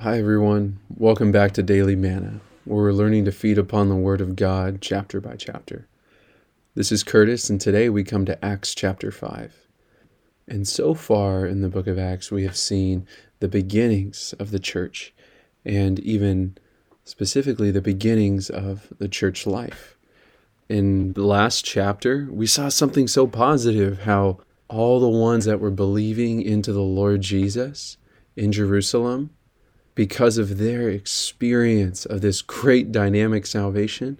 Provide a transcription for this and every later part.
Hi, everyone. Welcome back to Daily Manna, where we're learning to feed upon the Word of God chapter by chapter. This is Curtis, and today we come to Acts chapter 5. And so far in the book of Acts, we have seen the beginnings of the church, and even specifically the beginnings of the church life. In the last chapter, we saw something so positive how all the ones that were believing into the Lord Jesus in Jerusalem, because of their experience of this great dynamic salvation,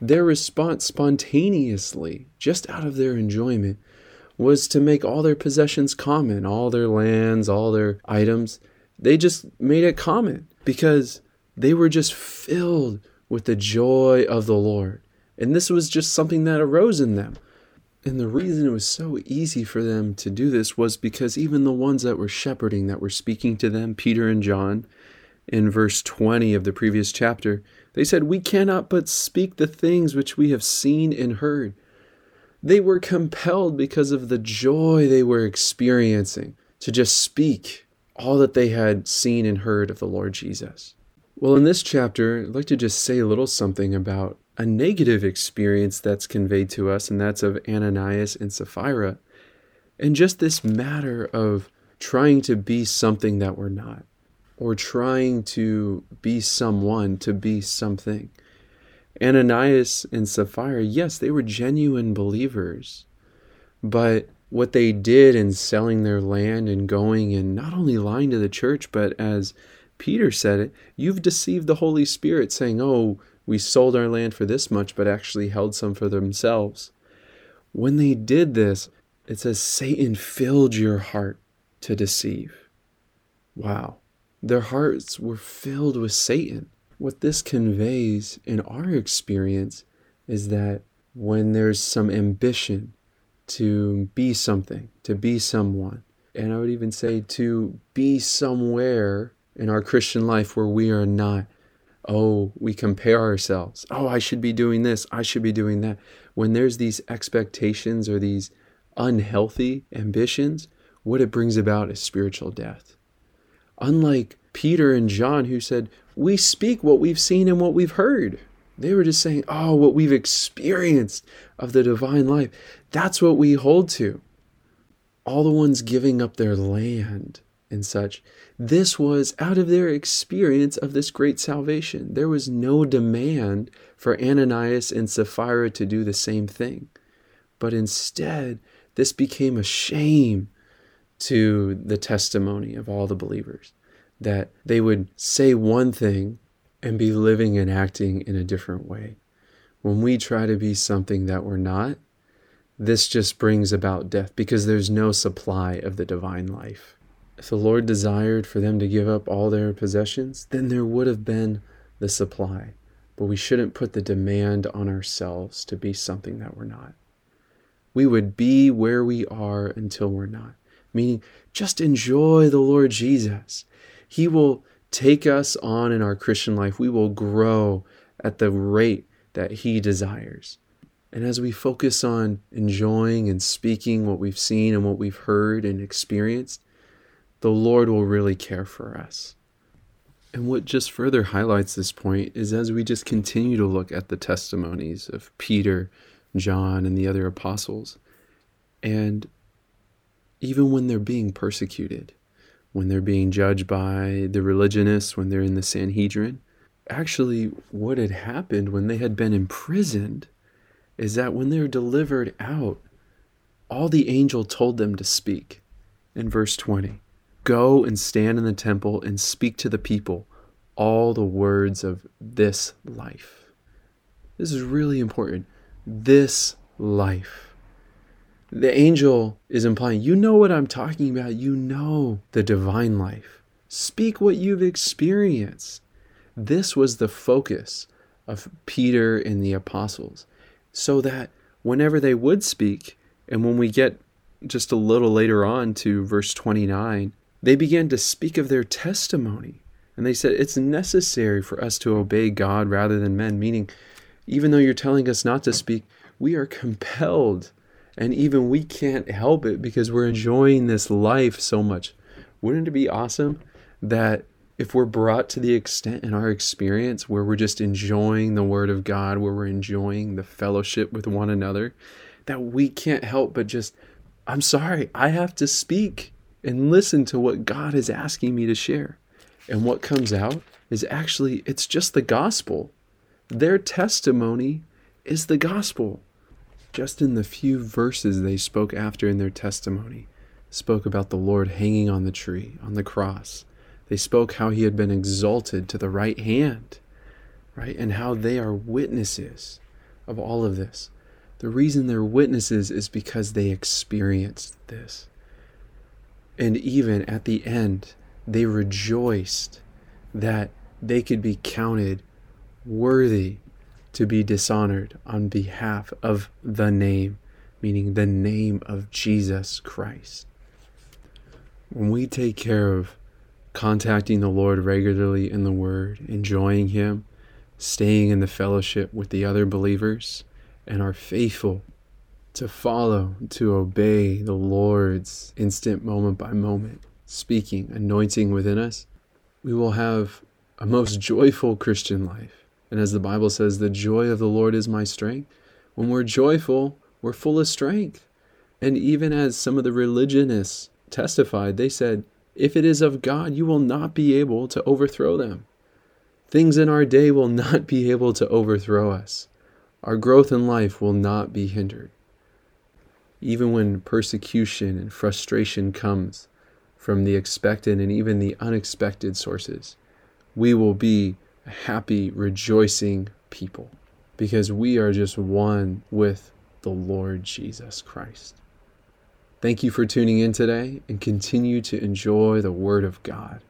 their response spontaneously, just out of their enjoyment, was to make all their possessions common, all their lands, all their items. They just made it common because they were just filled with the joy of the Lord. And this was just something that arose in them. And the reason it was so easy for them to do this was because even the ones that were shepherding, that were speaking to them, Peter and John, in verse 20 of the previous chapter, they said, We cannot but speak the things which we have seen and heard. They were compelled because of the joy they were experiencing to just speak all that they had seen and heard of the Lord Jesus. Well, in this chapter, I'd like to just say a little something about a negative experience that's conveyed to us, and that's of Ananias and Sapphira, and just this matter of trying to be something that we're not, or trying to be someone to be something. Ananias and Sapphira, yes, they were genuine believers, but what they did in selling their land and going and not only lying to the church, but as Peter said it, you've deceived the Holy Spirit, saying, Oh, we sold our land for this much, but actually held some for themselves. When they did this, it says Satan filled your heart to deceive. Wow. Their hearts were filled with Satan. What this conveys in our experience is that when there's some ambition to be something, to be someone, and I would even say to be somewhere in our Christian life where we are not. Oh, we compare ourselves. Oh, I should be doing this. I should be doing that. When there's these expectations or these unhealthy ambitions, what it brings about is spiritual death. Unlike Peter and John, who said, We speak what we've seen and what we've heard. They were just saying, Oh, what we've experienced of the divine life. That's what we hold to. All the ones giving up their land and such. This was out of their experience of this great salvation. There was no demand for Ananias and Sapphira to do the same thing. But instead, this became a shame to the testimony of all the believers that they would say one thing and be living and acting in a different way. When we try to be something that we're not, this just brings about death because there's no supply of the divine life. If the Lord desired for them to give up all their possessions, then there would have been the supply. But we shouldn't put the demand on ourselves to be something that we're not. We would be where we are until we're not. Meaning, just enjoy the Lord Jesus. He will take us on in our Christian life. We will grow at the rate that He desires. And as we focus on enjoying and speaking what we've seen and what we've heard and experienced, the Lord will really care for us. And what just further highlights this point is as we just continue to look at the testimonies of Peter, John, and the other apostles, and even when they're being persecuted, when they're being judged by the religionists, when they're in the Sanhedrin, actually, what had happened when they had been imprisoned is that when they were delivered out, all the angel told them to speak in verse 20. Go and stand in the temple and speak to the people all the words of this life. This is really important. This life. The angel is implying, you know what I'm talking about. You know the divine life. Speak what you've experienced. This was the focus of Peter and the apostles, so that whenever they would speak, and when we get just a little later on to verse 29, they began to speak of their testimony. And they said, It's necessary for us to obey God rather than men, meaning, even though you're telling us not to speak, we are compelled. And even we can't help it because we're enjoying this life so much. Wouldn't it be awesome that if we're brought to the extent in our experience where we're just enjoying the Word of God, where we're enjoying the fellowship with one another, that we can't help but just, I'm sorry, I have to speak and listen to what God is asking me to share. And what comes out is actually, it's just the gospel. Their testimony is the gospel. Just in the few verses they spoke after in their testimony, spoke about the Lord hanging on the tree, on the cross. They spoke how he had been exalted to the right hand, right? And how they are witnesses of all of this. The reason they're witnesses is because they experienced this. And even at the end, they rejoiced that they could be counted worthy to be dishonored on behalf of the name, meaning the name of Jesus Christ. When we take care of contacting the Lord regularly in the Word, enjoying Him, staying in the fellowship with the other believers, and are faithful to follow, to obey the Lord's instant moment by moment speaking, anointing within us, we will have a most joyful Christian life. And as the Bible says, the joy of the Lord is my strength. When we're joyful, we're full of strength. And even as some of the religionists testified, they said, if it is of God, you will not be able to overthrow them. Things in our day will not be able to overthrow us. Our growth in life will not be hindered even when persecution and frustration comes from the expected and even the unexpected sources, we will be happy, rejoicing people because we are just one with the Lord Jesus Christ. Thank you for tuning in today and continue to enjoy the Word of God.